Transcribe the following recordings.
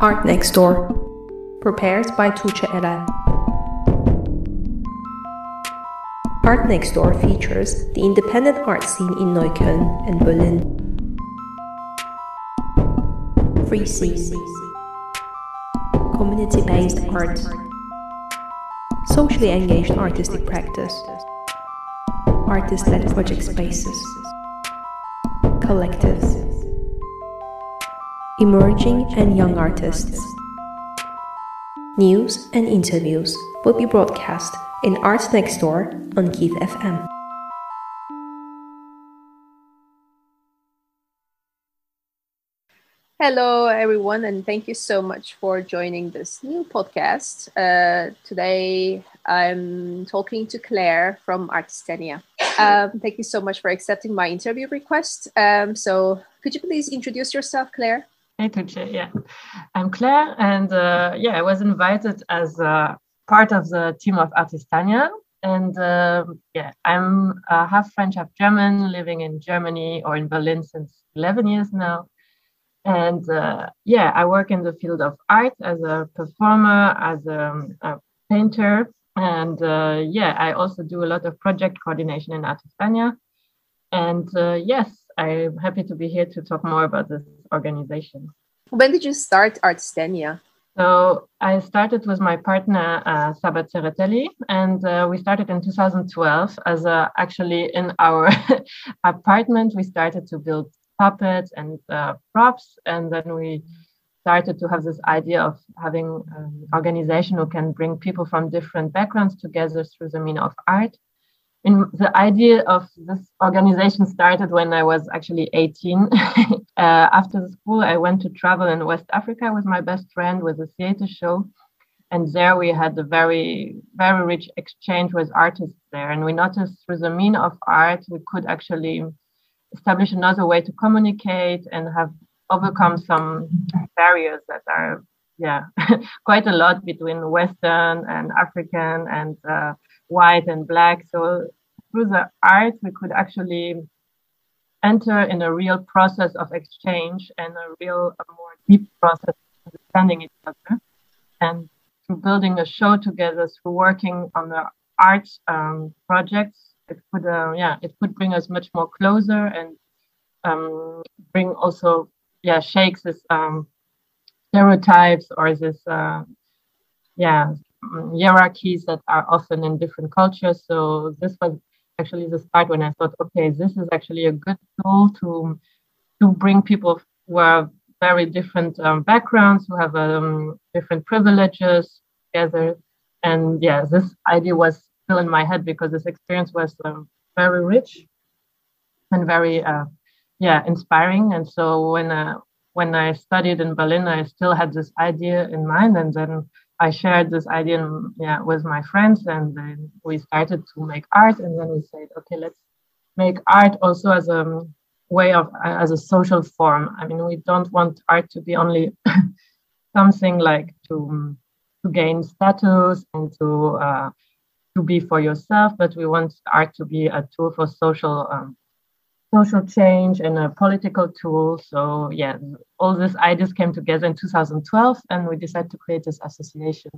Art Next Door, prepared by Tuche Eren. Art Next Door features the independent art scene in Neukölln and Berlin. Free scene, community based art, socially engaged artistic practice, artist led project spaces, emerging and young artists. News and interviews will be broadcast in Art Next Door on Keith FM. Hello, everyone, and thank you so much for joining this new podcast. Uh, today, I'm talking to Claire from Artistania. Um, thank you so much for accepting my interview request. Um, so, could you please introduce yourself, Claire? Hey, Tuche. Yeah, I'm Claire, and uh, yeah, I was invited as uh, part of the team of Artistania. And uh, yeah, I'm uh, half French, half German, living in Germany or in Berlin since 11 years now. And uh, yeah, I work in the field of art as a performer, as a, a painter. And uh, yeah, I also do a lot of project coordination in Artistania. And yes, I'm happy to be here to talk more about this organization. When did you start Artistania? So I started with my partner uh, Sabat Seretelli, and uh, we started in 2012. As a, actually in our apartment, we started to build puppets and uh, props, and then we started to have this idea of having an organization who can bring people from different backgrounds together through the meaning of art in the idea of this organization started when I was actually 18. uh, after the school, I went to travel in West Africa with my best friend with a theater show. And there we had a very, very rich exchange with artists there. And we noticed through the mean of art, we could actually establish another way to communicate and have overcome some barriers that are, yeah, quite a lot between Western and African and uh, white and black. So through the art, we could actually enter in a real process of exchange and a real, a more deep process of understanding each other. And through building a show together, through working on the art um, projects, it could, uh, yeah, it could bring us much more closer and um, bring also, yeah, shakes this um, stereotypes or this, uh, yeah, hierarchies that are often in different cultures. So this was actually the start when I thought, okay, this is actually a good tool to to bring people who are very different um, backgrounds, who have um, different privileges together. And yeah, this idea was still in my head because this experience was um, very rich and very uh, yeah inspiring. And so when uh, when I studied in Berlin, I still had this idea in mind, and then I shared this idea yeah, with my friends, and then we started to make art. And then we said, okay, let's make art also as a way of as a social form. I mean, we don't want art to be only something like to to gain status and to uh, to be for yourself, but we want art to be a tool for social um, social change and a political tool. So yeah, all these ideas came together in 2012, and we decided to create this association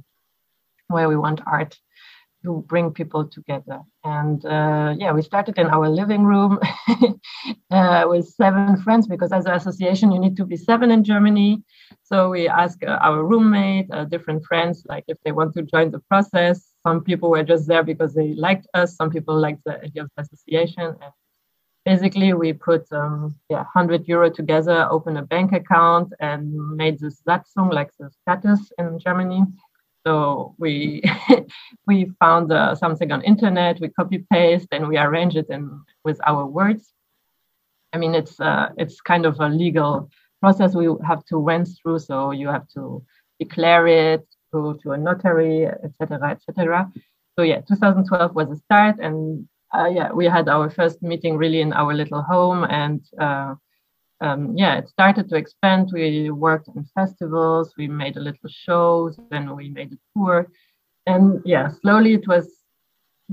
where we want art to bring people together. And uh, yeah, we started in our living room uh, with seven friends because as an association you need to be seven in Germany. So we asked uh, our roommate, uh, different friends, like if they want to join the process. Some people were just there because they liked us. Some people liked the idea of the association. And basically we put um, yeah 100 euro together open a bank account and made this Satzung like the status in germany. So we we found uh, something on internet we copy paste and we arrange it in with our words. I mean it's uh, it's kind of a legal process we have to went through so you have to declare it go to a notary etc etc so yeah 2012 was a start and uh, yeah, we had our first meeting really in our little home, and uh, um, yeah, it started to expand. We worked in festivals, we made a little shows, then we made a tour, and yeah, slowly it was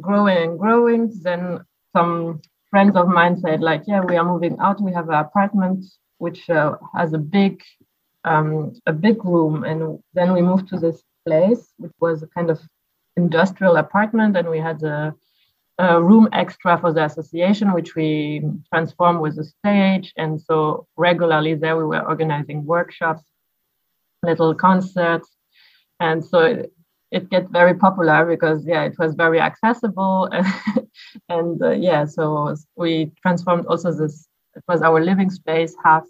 growing and growing. Then some friends of mine said like, yeah, we are moving out. We have an apartment which uh, has a big um, a big room, and then we moved to this place, which was a kind of industrial apartment, and we had a, a room extra for the association, which we transformed with a stage. And so regularly there we were organizing workshops, little concerts, and so it, it get very popular because yeah, it was very accessible, and uh, yeah, so we transformed also this. It was our living space, half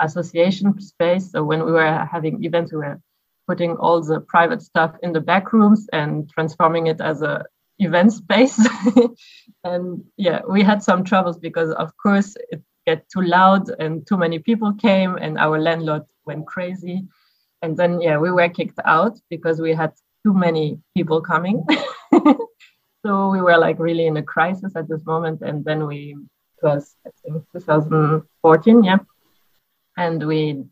association space. So when we were having events, we were putting all the private stuff in the back rooms and transforming it as a event space. and yeah, we had some troubles because of course it get too loud and too many people came and our landlord went crazy. And then yeah, we were kicked out because we had too many people coming. so we were like really in a crisis at this moment. And then we it was I think 2014, yeah. And we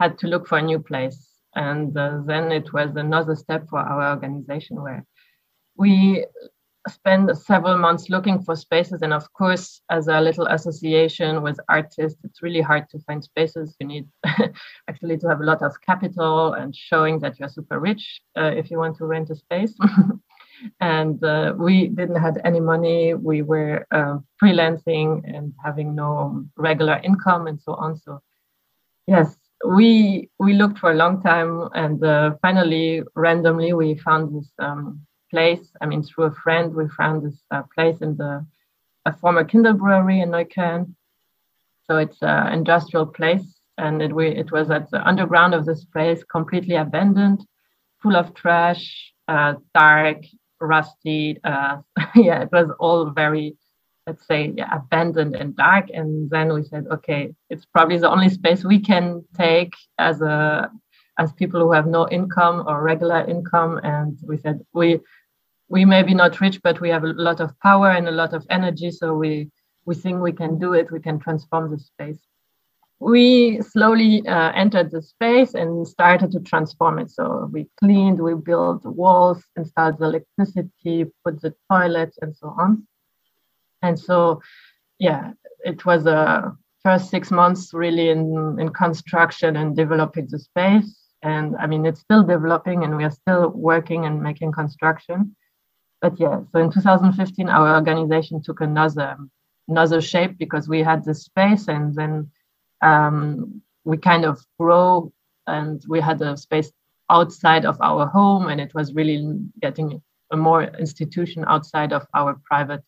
had to look for a new place and uh, then it was another step for our organization where we spent several months looking for spaces. And of course, as a little association with artists, it's really hard to find spaces. You need actually to have a lot of capital and showing that you're super rich uh, if you want to rent a space. and uh, we didn't have any money. We were uh, freelancing and having no regular income and so on. So, yes, we we looked for a long time, and uh, finally, randomly, we found this um, place. I mean, through a friend, we found this uh, place in the a former Kindl brewery in Neukölln. So it's an industrial place, and it we it was at the underground of this place, completely abandoned, full of trash, uh, dark, rusty. Uh, yeah, it was all very let's say yeah, abandoned and dark and then we said okay it's probably the only space we can take as a as people who have no income or regular income and we said we we may be not rich but we have a lot of power and a lot of energy so we we think we can do it we can transform the space. We slowly uh, entered the space and started to transform it. So we cleaned we built walls installed electricity put the toilets and so on. And so, yeah, it was a first six months really in, in construction and developing the space. And I mean, it's still developing and we are still working and making construction. But yeah, so in 2015, our organization took another another shape because we had the space and then um, we kind of grow and we had a space outside of our home and it was really getting a more institution outside of our private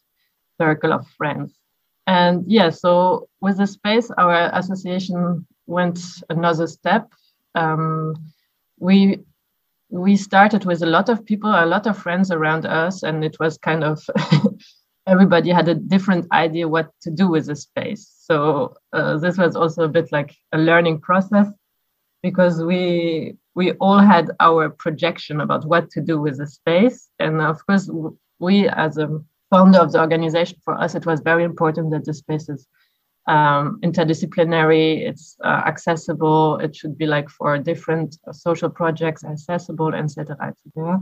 circle of friends. And yeah, so with the space, our association went another step. Um, we we started with a lot of people, a lot of friends around us, and it was kind of everybody had a different idea what to do with the space. So uh, this was also a bit like a learning process because we we all had our projection about what to do with the space, and of course we as a founder of the organization, for us, it was very important that the space is um, interdisciplinary, it's uh, accessible, it should be like for different social projects accessible, etc. etc.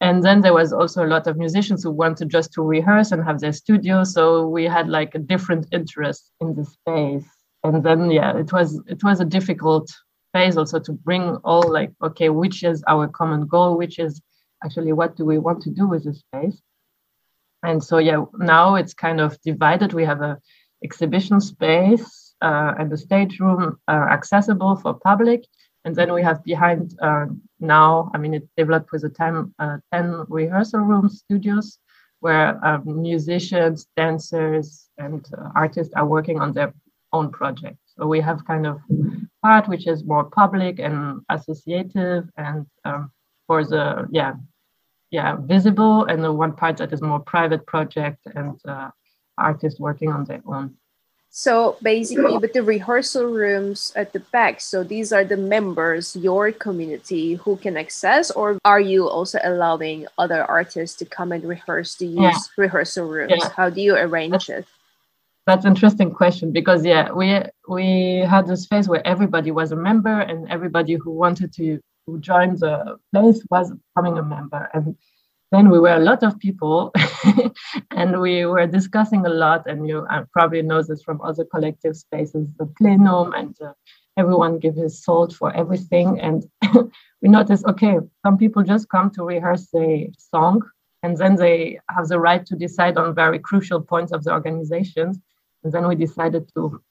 And then there was also a lot of musicians who wanted just to rehearse and have their studio. So we had like a different interest in the space. And then yeah, it was it was a difficult phase also to bring all like, okay, which is our common goal, which is actually what do we want to do with the space and so yeah now it's kind of divided we have a exhibition space uh, and the stage room are accessible for public. And then we have behind uh, now i mean it developed with a time uh, 10 rehearsal room studios where um, musicians dancers and uh, artists are working on their own projects so we have kind of part which is more public and associative and um, for the yeah yeah visible and the one part that is more private project and uh, artists working on their own so basically with the rehearsal rooms at the back so these are the members your community who can access or are you also allowing other artists to come and rehearse to use yeah. rehearsal rooms yeah. how do you arrange that's, it that's an interesting question because yeah we we had this phase where everybody was a member and everybody who wanted to who joined the place was becoming a member. And then we were a lot of people and we were discussing a lot and you uh, probably know this from other collective spaces the plenum and uh, everyone give his salt for everything and we noticed okay some people just come to rehearse a song and then they have the right to decide on very crucial points of the organizations and then we decided to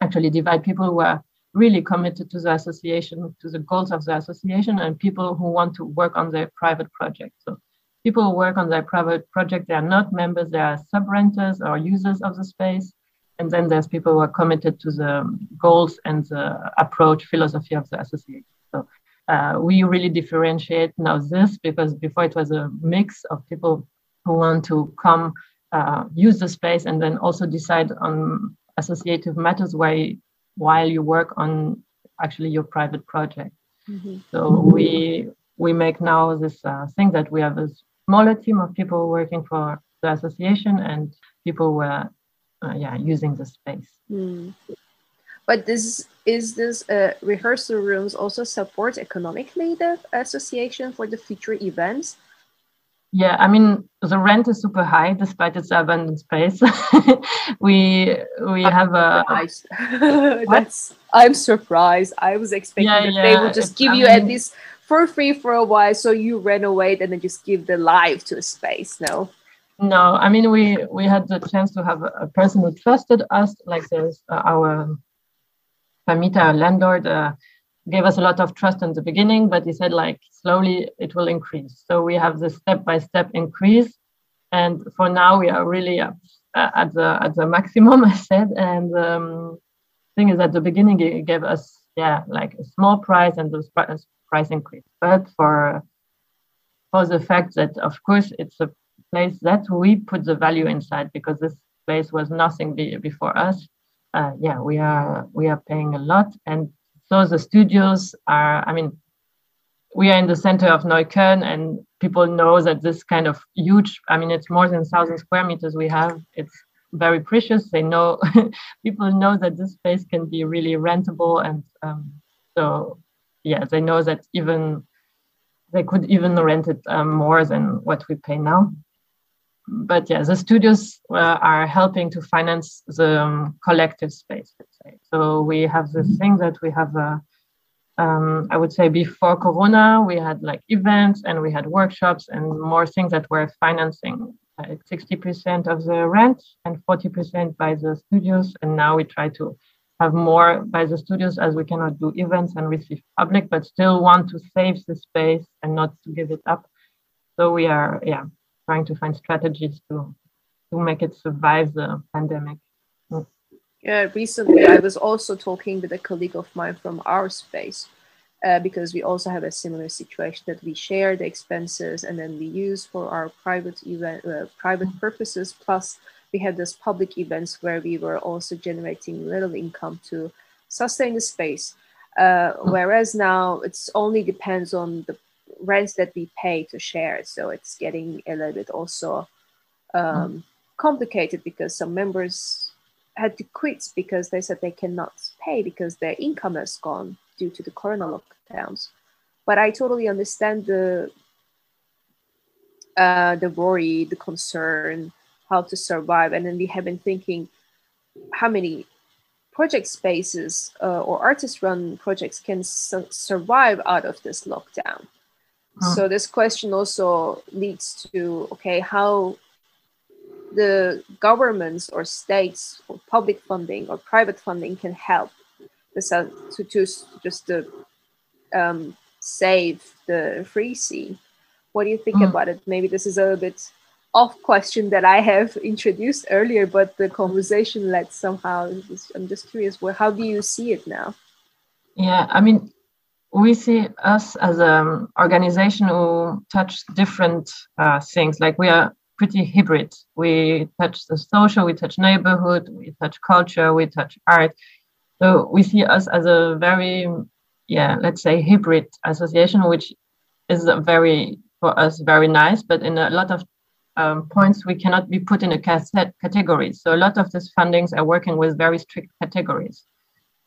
actually divide people who are really committed to the association to the goals of the association and people who want to work on their private project. So people who work on their private project they are not members they are sub-renters or users of the space and then there's people who are committed to the goals and the approach philosophy of the association. So uh, we really differentiate now this because before it was a mix of people who want to come uh, use the space and then also decide on associative matters while while you work on actually your private project. Mm-hmm. So we we make now this uh, thing that we have a smaller team of people working for the association and people were uh, yeah using the space. Mm. but this is this uh, rehearsal rooms also support economically the association for the future events? Yeah i mean the rent is super high despite its abundant space. We we I'm have a that's i'm surprised. I was expecting yeah, that yeah. they would just give I you mean, at least for free for a while so you renovate and then just give the life to a space no no, I mean we we had the chance to have a person who trusted us, like this uh, our Famita landlord uh, gave us a lot of trust in the beginning, but he said like slowly it will increase. So we have the step by step increase, and for now we are really uh, at the at the maximum. I said, and um, thing is at the beginning he gave us yeah like a small price and the price increase, but for for the fact that of course it's a place that we put the value inside because this place was nothing be, before us. Uh, yeah, we are we are paying a lot, and so the studios are. I mean, we are in the center of Neukölln, and people know that this kind of huge. I mean, it's more than thousand square meters we have. It's very precious. They know people know that this space can be really rentable, and um, so yeah, they know that even they could even rent it um, more than what we pay now but yeah, the studios uh, are helping to finance the um, collective space. Let's say. So we have this mm-hmm. thing that we have. Uh, um, I would say before Corona, we had like events and we had workshops and more things that were financing uh, 60% of the rent and 40% by the studios. And now we try to have more by the studios as we cannot do events and receive public, but still want to save the space and not to give it up. So we are, yeah, trying to find strategies to to make it survive the pandemic. Yeah, recently I was also talking with a colleague of mine from our space uh, because we also have a similar situation that we share the expenses and then we use for our private event, uh, private purposes. Plus, we had this public events where we were also generating little income to sustain the space. Uh, whereas now it's only depends on the rents that we pay to share. So it's getting a little bit also um, complicated because some members had to quit because they said they cannot pay because their income has gone due to the corona lockdowns. But I totally understand the uh, the worry, the concern, how to survive, and then we have been thinking how many project spaces uh, or artist run projects can su- survive out of this lockdown so this question also leads to okay, how the governments or states or public funding or private funding can help uh, to, to just to um, save the free scene. What do you think mm. about it? Maybe this is a little bit off question that I have introduced earlier, but the conversation led somehow. I'm just curious, well, how do you see it now? Yeah, I mean, we see us as an organization who touch different uh, things. Like we are pretty hybrid. We touch the social, we touch neighborhood, we touch culture, we touch art. So we see us as a very, yeah, let's say hybrid association, which is very for us very nice. But in a lot of um, points, we cannot be put in a category. So a lot of these fundings are working with very strict categories.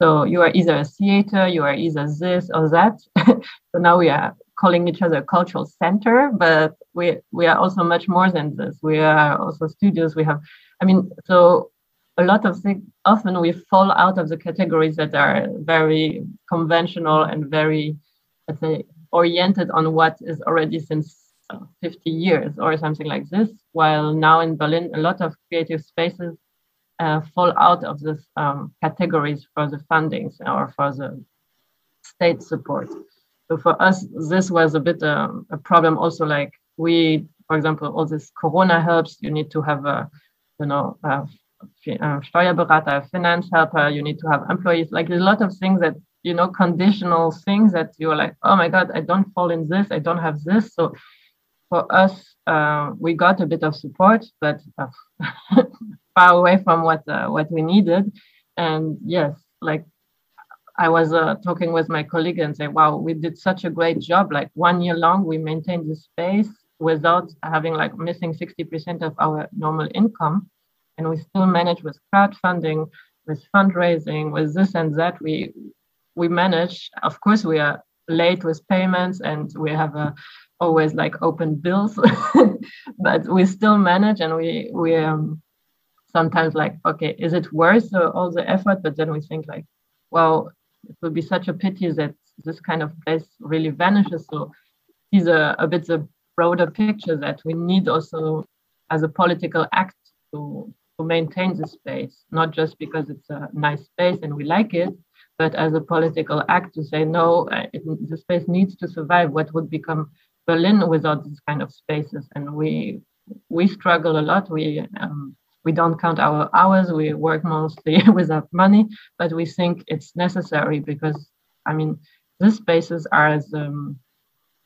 So you are either a theater, you are either this or that. so now we are calling each other a cultural center, but we we are also much more than this. We are also studios. We have, I mean, so a lot of things. Often we fall out of the categories that are very conventional and very, let's say, oriented on what is already since 50 years or something like this. While now in Berlin, a lot of creative spaces uh, fall out of these um, categories for the fundings or for the state support. So for us, this was a bit um, a problem. Also, like we, for example, all this Corona helps. You need to have a, you know, a, a Steuerberater, a finance helper. You need to have employees. Like a lot of things that you know, conditional things that you're like, oh my God, I don't fall in this. I don't have this. So for us, uh, we got a bit of support, but uh, far away from what uh, what we needed. And yes, like I was uh, talking with my colleague and say, wow, we did such a great job. Like one year long, we maintained the space without having like missing 60% of our normal income. And we still managed with crowdfunding, with fundraising, with this and that. We we manage. Of course, we are late with payments and we have a always like open bills, but we still manage and we we um, sometimes like okay, is it worth all the effort? But then we think like, well, it would be such a pity that this kind of place really vanishes. So these are a bit the broader picture that we need also as a political act to to maintain the space, not just because it's a nice space and we like it, but as a political act to say no, it, the space needs to survive. What would become Berlin without these kind of spaces. And we we struggle a lot. We um, we don't count our hours. We work mostly without money, but we think it's necessary because I mean these spaces are um,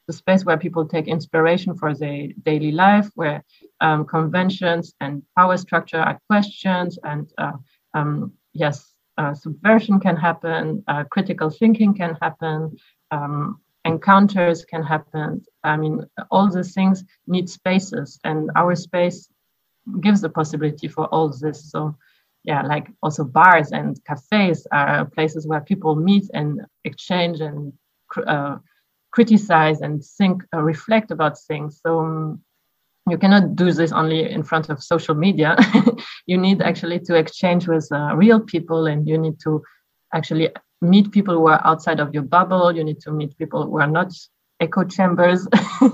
the space where people take inspiration for their daily life, where um, conventions and power structure are questions, and uh, um, yes, uh, subversion can happen, uh, critical thinking can happen, um, encounters can happen. I mean, all these things need spaces, and our space gives the possibility for all this. So, yeah, like also bars and cafes are places where people meet and exchange and uh, criticize and think, uh, reflect about things. So. Um, you cannot do this only in front of social media. you need actually to exchange with uh, real people, and you need to actually meet people who are outside of your bubble. You need to meet people who are not echo chambers,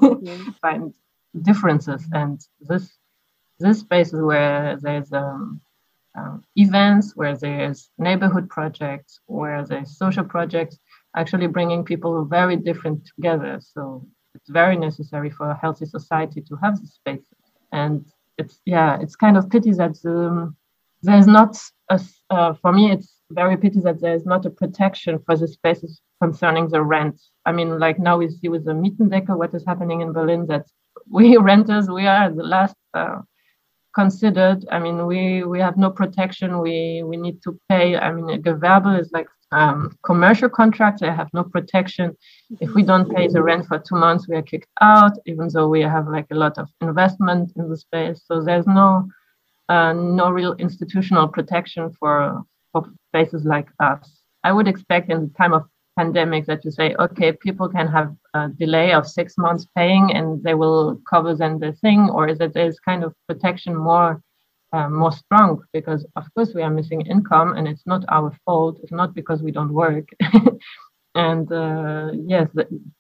find differences. And this this spaces where there's um, um, events, where there's neighborhood projects, where there's social projects, actually bringing people very different together. So it's very necessary for a healthy society to have these spaces. And it's yeah, it's kind of pity that um, there's not a, uh, for me it's very pity that there is not a protection for the spaces concerning the rent. I mean, like now we see with the Mietendeckel what is happening in Berlin that we renters, we are the last uh, considered. I mean, we we have no protection. We we need to pay. I mean, a Gewerbe is like um, commercial contracts. They have no protection. If we don't pay the rent for two months, we are kicked out. Even though we have like a lot of investment in the space, so there's no uh, no real institutional protection for for places like us. I would expect in the time of pandemic that you say, okay, people can have a delay of six months paying and they will cover then the thing, or is it there's kind of protection more uh, more strong because of course we are missing income and it's not our fault. It's not because we don't work. and uh, yes,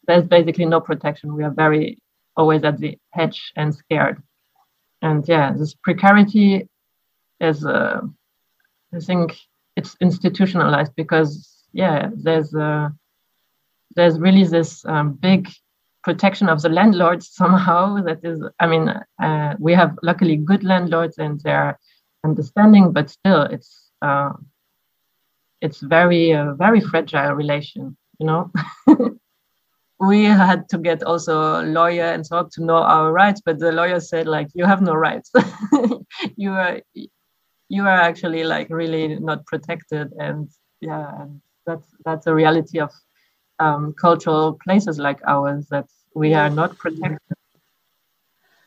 there's basically no protection. We are very always at the edge and scared. And yeah, this precarity is, uh, I think, it's institutionalized because yeah there's uh, there's really this um, big protection of the landlords somehow that is i mean uh, we have luckily good landlords and they're understanding but still it's uh, it's very uh, very fragile relation you know? We had to get also a lawyer and so to know our rights but the lawyer said like you have no rights. You are you are actually like really not protected and yeah and that's that's a reality of um, cultural places like ours that we are not protected.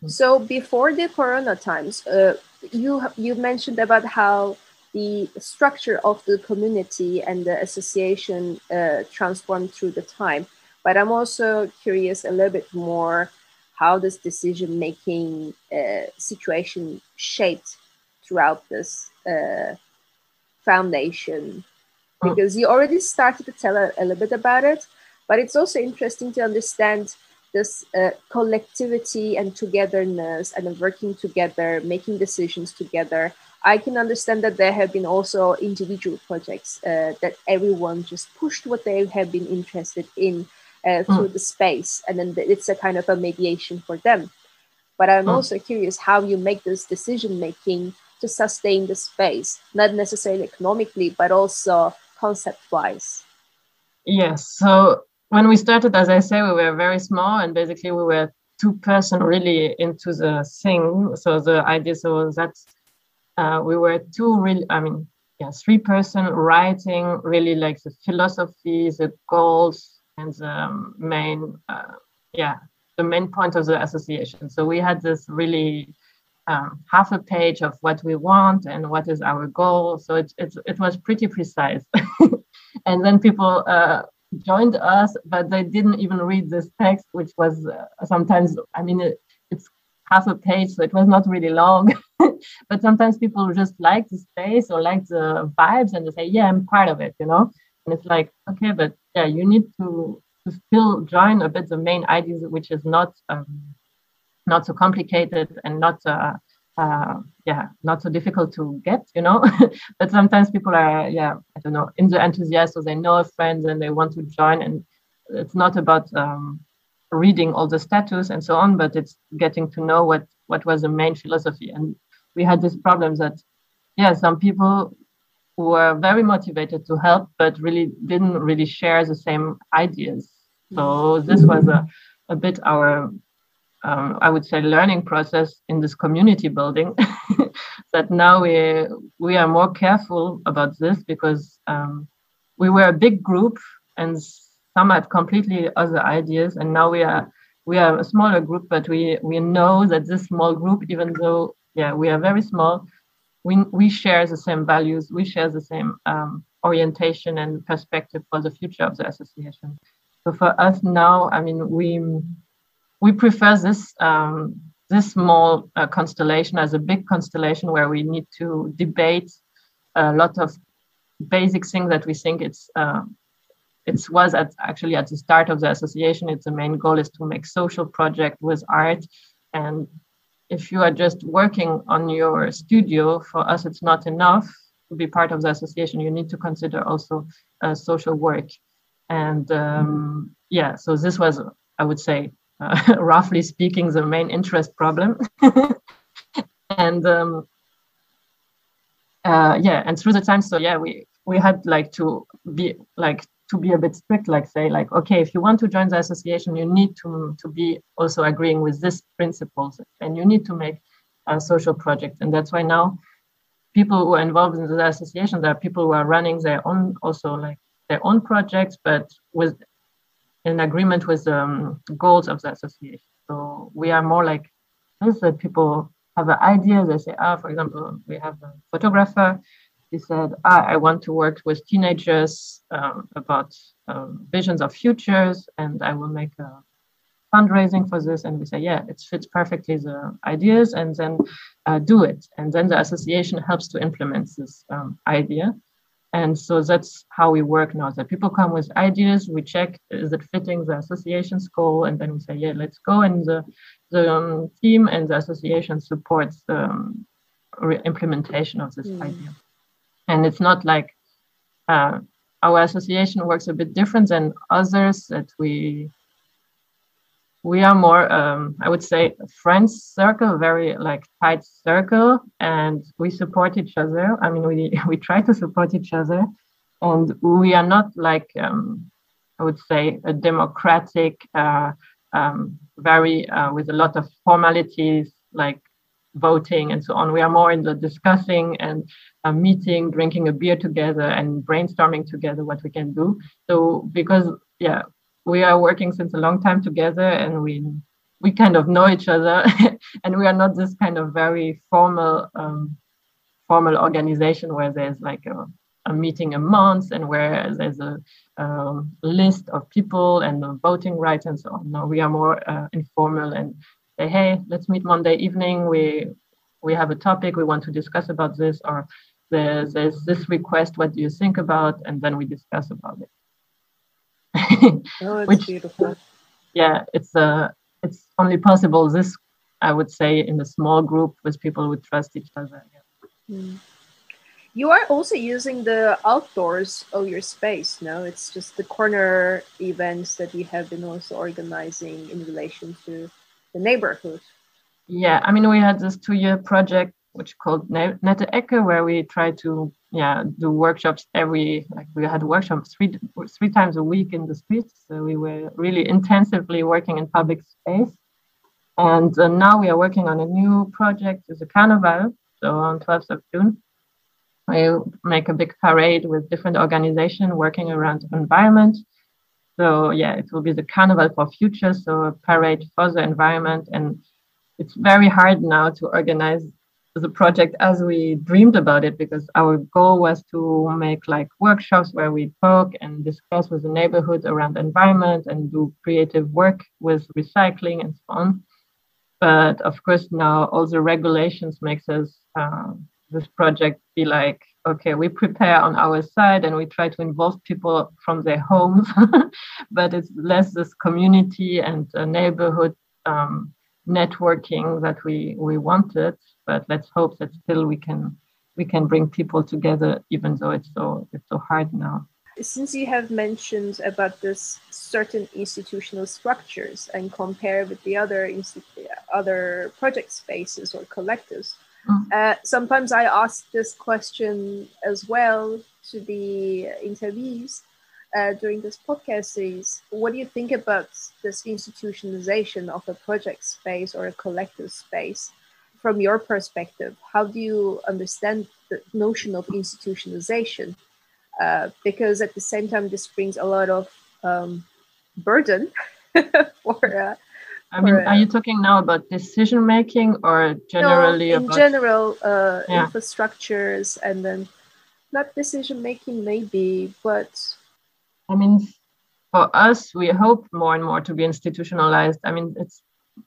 So before the corona times uh, you you mentioned about how the structure of the community and the association uh, transformed through the time. But I'm also curious a little bit more how this decision making uh, situation shaped throughout this uh, foundation hmm. because you already started to tell a, a, little bit about it but it's also interesting to understand this uh, collectivity and togetherness and working together making decisions together i can understand that there have been also individual projects uh, that everyone just pushed what they have been interested in uh, through mm. the space and then it's a kind of a mediation for them but i'm mm. also curious how you make this decision making to sustain the space not necessarily economically but also concept wise yes so when we started as i say we were very small and basically we were two person really into the thing so the idea so that uh, we were two really i mean yeah three person writing really like the philosophy the goals and the main, uh, yeah, the main point of the association. So we had this really um, half a page of what we want and what is our goal. So it, it, it was pretty precise. and then people uh, joined us, but they didn't even read this text, which was uh, sometimes, I mean, it, it's half a page, so it was not really long. but sometimes people just like the space or like the vibes and they say, yeah, I'm part of it, you know? And it's like, okay, but yeah, you need to, to still join a bit the main ideas, which is not um, not so complicated and not uh, uh, yeah not so difficult to get, you know. but sometimes people are yeah I don't know in the enthusiasm, so they know a friend and they want to join, and it's not about um, reading all the status and so on, but it's getting to know what what was the main philosophy. And we had this problem that yeah some people were very motivated to help, but really didn't really share the same ideas. So this was a, a bit our, um, I would say, learning process in this community building. that now we we are more careful about this because um, we were a big group and some had completely other ideas, and now we are we are a smaller group, but we we know that this small group, even though yeah we are very small, we, we share the same values, we share the same um, orientation and perspective for the future of the association. So for us now, I mean, we we prefer this um, this small uh, constellation as a big constellation where we need to debate a lot of basic things that we think it's uh, it was at actually at the start of the association. Its the main goal is to make social project with art and if you are just working on your studio, for us, it's not enough to be part of the association. You need to consider also uh, social work. And um, yeah, so this was, I would say, uh, roughly speaking, the main interest problem. and um, uh, yeah, and through the time, so yeah, we we had like to be like to be a bit strict, like say, like, okay, if you want to join the association, you need to, to be also agreeing with these principles and you need to make a social project. And that's why now people who are involved in the association, there are people who are running their own, also like their own projects, but with in agreement with the um, goals of the association. So we are more like this, that people have an idea, they say, ah, for example, we have a photographer, he said, ah, I want to work with teenagers um, about um, visions of futures, and I will make a fundraising for this. And we say, yeah, it fits perfectly the ideas, and then uh, do it. And then the association helps to implement this um, idea. And so that's how we work now. That people come with ideas, we check is it fitting the association's goal, and then we say, yeah, let's go. And the the um, team and the association supports the um, implementation of this mm. idea and it's not like uh, our association works a bit different than others that we we are more um, i would say friends circle very like tight circle and we support each other i mean we we try to support each other and we are not like um, i would say a democratic uh, um, very uh, with a lot of formalities like voting and so on. We are more in the discussing and uh, meeting, drinking a beer together and brainstorming together what we can do. So because yeah, we are working since a long time together and we we kind of know each other and we are not this kind of very formal um, formal organization where there's like a a meeting a month and where there's a um, list of people and the voting rights and so on. Now we are more uh, informal and say, hey, let's meet Monday evening. We we have a topic we want to discuss about this, or there's, there's this request. What do you think about? And then we discuss about it. Oh, Which, beautiful. Yeah, it's uh, it's only possible this I would say in a small group with people who trust each other. Yeah. Mm. You are also using the outdoors of your space, no? It's just the corner events that you have been also organizing in relation to the neighborhood. Yeah, I mean, we had this two-year project which called Nette Ecke, where we try to yeah do workshops every like we had workshops three three times a week in the streets. So we were really intensively working in public space. And uh, now we are working on a new project, it's a carnival. So on 12th of June, we make a big parade with different organizations working around the environment. So yeah, it will be the Carnival for Future, so a parade for the environment. And it's very hard now to organize the project as we dreamed about it because our goal was to make like workshops where we talk and discuss with the neighborhood around environment and do creative work with recycling and so on. But of course now all the regulations makes us uh, this project be like, okay, we prepare on our side and we try to involve people from their homes, but it's less this community and neighborhood um, networking that we we wanted. But let's hope that still we can we can bring people together, even though it's so it's so hard now. Since you have mentioned about this certain institutional structures and compare with the other other project spaces or collectives, Mm. Uh, sometimes I ask this question as well to the interviews uh, during this podcast series. What do you think about this institutionalization of a project space or a collective space from your perspective? How do you understand the notion of institutionalization? Uh, because at the same time, this brings a lot of um, burden for uh, I mean, are you talking now about decision making or generally no, in about... general uh, yeah. infrastructures and then not decision making maybe, but I mean, for us, we hope more and more to be institutionalized. I mean, it's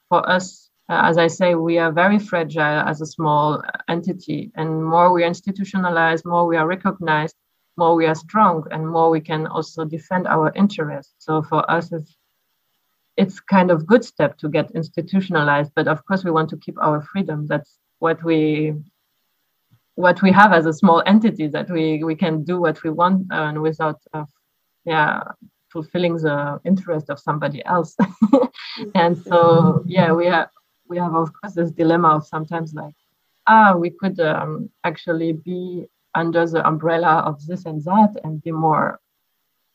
for us, uh, as I say, we are very fragile as a small entity, and more we are institutionalized, more we are recognized, more we are strong, and more we can also defend our interests. So for us, it's it's kind of good step to get institutionalized but of course we want to keep our freedom that's what we what we have as a small entity that we we can do what we want and without uh, yeah fulfilling the interest of somebody else and so yeah we have we have of course this dilemma of sometimes like ah we could um, actually be under the umbrella of this and that and be more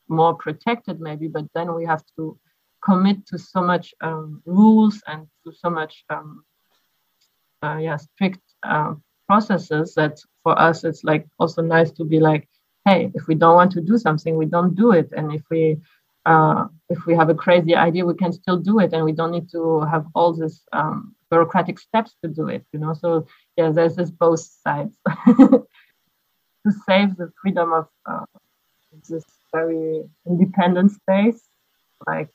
more protected maybe but then we have to commit to so much um, rules and to so much um, uh, yeah strict uh, processes that for us it's like also nice to be like hey if we don't want to do something we don't do it. And if we uh, if we have a crazy idea we can still do it and we don't need to have all these um, bureaucratic steps to do it you know? So yeah there's this both sides to save the freedom of uh, this very independent space like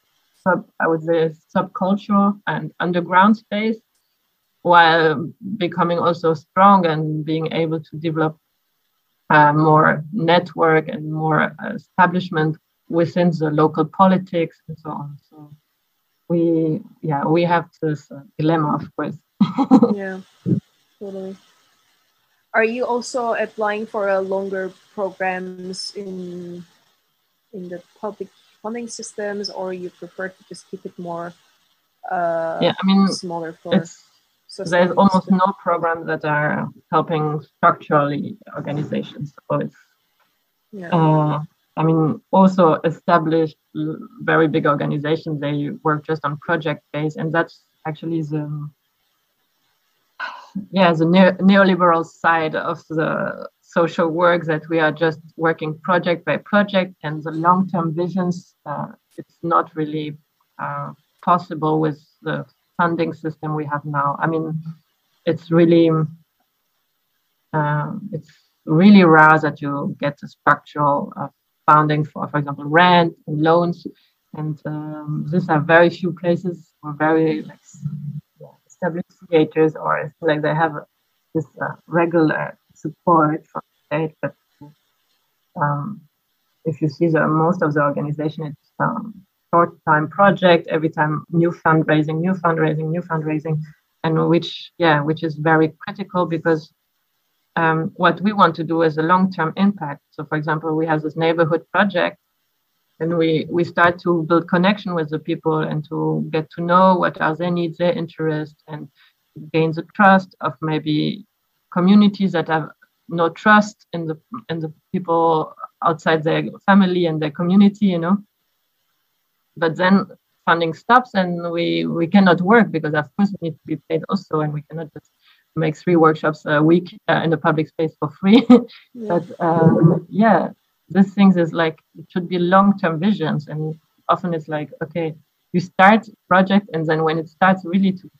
sub, I would say, subculture and underground space, while becoming also strong and being able to develop uh, more network and more establishment within the local politics and so on. So we, yeah, we have this uh, dilemma, of course. yeah, totally. Are you also applying for a longer programs in in the public funding systems, or you prefer to just keep it more uh, yeah, I mean, smaller for there's almost no programs that are helping structurally organizations. So it's, yeah. uh, I mean, also established very big organizations, they work just on project base, and that's actually the yeah the ne- neoliberal side of the social work that we are just working project by project and the long-term visions uh, it's not really uh, possible with the funding system we have now. I mean it's really uh, it's really rare that you get a structural uh, funding for, for example, rent and loans. And um, these are very few places or very like established theaters or like they have this uh, regular support from the state. But um, if you see the most of the organization, it's um, short time project every time new fundraising, new fundraising, new fundraising, and which yeah, which is very critical because um, what we want to do is a long-term impact. So, for example, we have this neighborhood project, and we we start to build connection with the people and to get to know what are their needs, their interests, and gain the trust of maybe communities that have no trust in the in the people outside their family and their community, you know. But then funding stops and we we cannot work because of course we need to be paid also and we cannot just make three workshops a week uh, in the public space for free. But um, yeah, these things is like it should be long-term visions, and often it's like okay, you start project, and then when it starts really to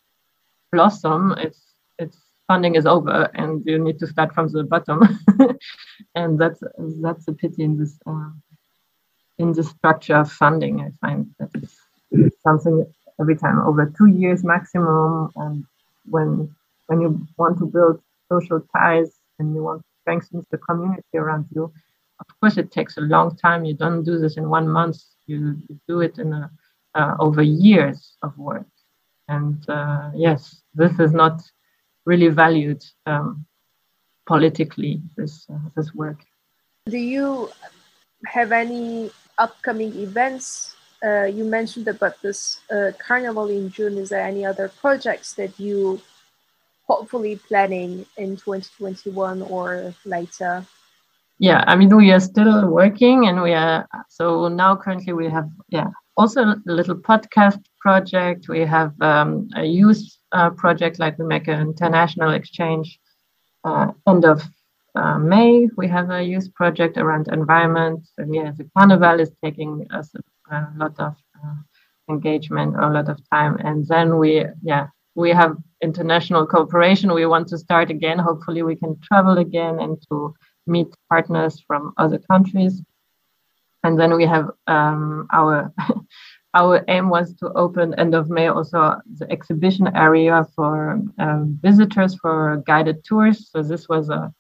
blossom, it's it's funding is over, and you need to start from the bottom, and that's that's a pity in this. Uh, in the structure of funding, I find that it's something every time over two years maximum, and when when you want to build social ties and you want to strengthen the community around you, of course it takes a long time. You don't do this in one month. You, you do it in a, uh, over years of work. And uh, yes, this is not really valued um, politically. This uh, this work. Do you have any upcoming events? Uh, you mentioned about this uh, carnival in June. Is there any other projects that you hopefully planning in 2021 or later? Yeah, I mean, we are still working and we are, so now currently we have, yeah, also a little podcast project. We have um, a youth uh, project, like we make an international exchange uh, end of uh, May. We have a youth project around environment. And yeah, the carnival is taking us a, a lot of uh, engagement, a lot of time. And then we, yeah, we have international cooperation. We want to start again. Hopefully, we can travel again and to meet partners from other countries. And then we have um, our our aim was to open end of May also the exhibition area for um, visitors for guided tours. So this was a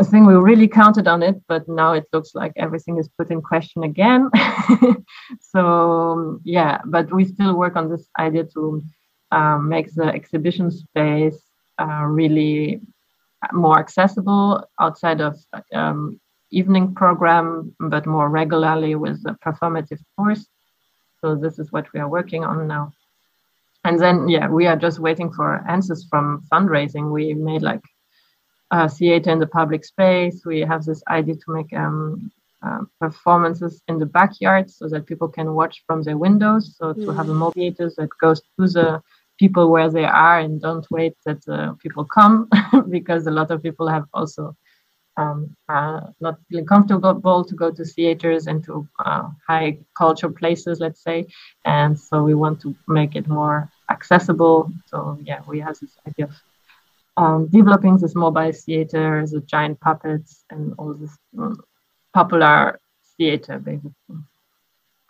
I think we really counted on it, but now it looks like everything is put in question again. so yeah, but we still work on this idea to um, makes the exhibition space uh, really more accessible outside of um, evening program, but more regularly with the performative tours. So this is what we are working on now. And then, yeah, we are just waiting for answers from fundraising. We made like a theater in the public space. We have this idea to make um, uh, performances in the backyard so that people can watch from their windows. So to have a mm. theater that goes to the people where they are and don't wait that uh, people come because a lot of people have also um, uh, not feeling comfortable to go to theaters and to uh, high culture places, let's say. And so we want to make it more accessible. So yeah, we have this idea of um, developing this mobile theater, the giant puppets, and all this um, popular theater, basically.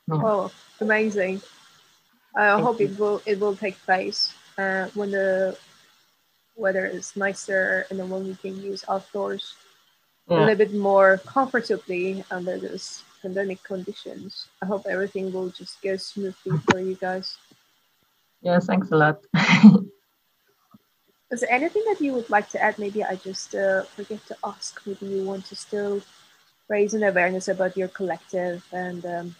Yeah. Oh, amazing! I hope it will it will take place uh, when the weather is nicer and then when we can use outdoors yeah. a little bit more comfortably under this pandemic conditions. I hope everything will just go smoothly for you guys. Yeah, thanks a lot. is there anything that you would like to add? Maybe I just uh, forget to ask. Maybe you want to still raise an awareness about your collective and um,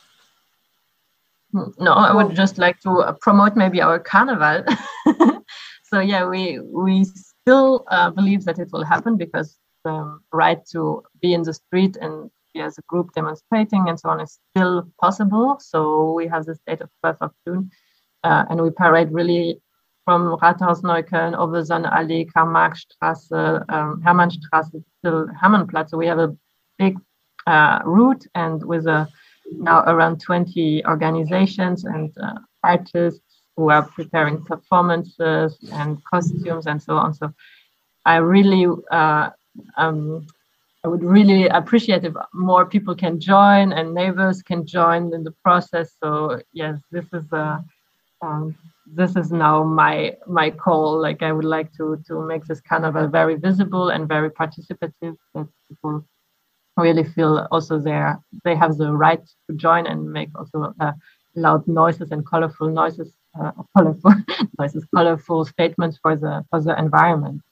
no, I would just like to uh, promote maybe our carnival. so yeah, we we still uh, believe that it will happen because the right to be in the street and be as a group demonstrating and so on is still possible. So we have this date of 12th of June, uh, and we parade really from Rathaus-Neukölln over Sonnenallee, Karl-Marx-Straße, um, Hermannstraße till Hermannplatz. So we have a big uh, route and with a now around 20 organizations and uh, artists who are preparing performances and costumes and so on. So I really uh, um, I would really appreciate if more people can join and neighbors can join in the process. So yes, this is a um, this is now my my call. Like I would like to to make this carnival very visible and very participative. That people really feel also there they have the right to join and make also uh, loud noises and colorful noises, uh, colorful noises, colorful statements for the for the environment.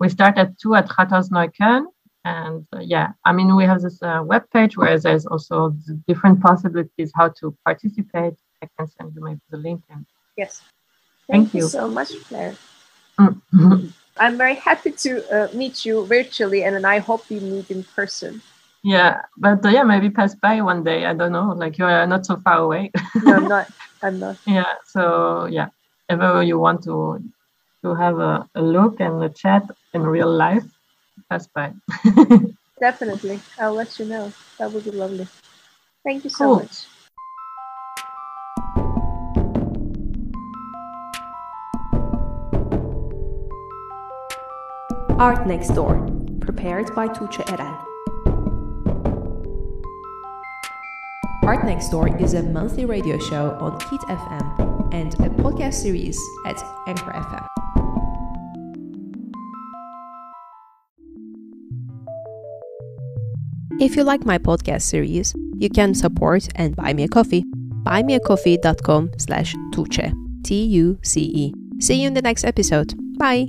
We start at two at Rathaus Neukölln, and uh, yeah, I mean we have this uh, web page where there's also the different possibilities how to participate. I can send you maybe the link. And yes, thank, thank you. so much, Claire. Mm. I'm very happy to uh, meet you virtually, and, and I hope we meet in person. Yeah, but uh, yeah, maybe pass by one day. I don't know. Like you are not so far away. no, I'm not. I'm not. Yeah. So yeah, ever you want to to have a, a look and a chat in real life, pass by. Definitely, I'll let you know. That would be lovely. Thank you so Cool. much. Art Next Door, prepared by Tuce Eren. Art Next Door is a monthly radio show on Kit FM and a podcast series at Anchor FM. If you like my podcast series, you can support and buy me a coffee. Buymeacoffee.com slash Tuce. T-U-C-E. See you in the next episode. Bye!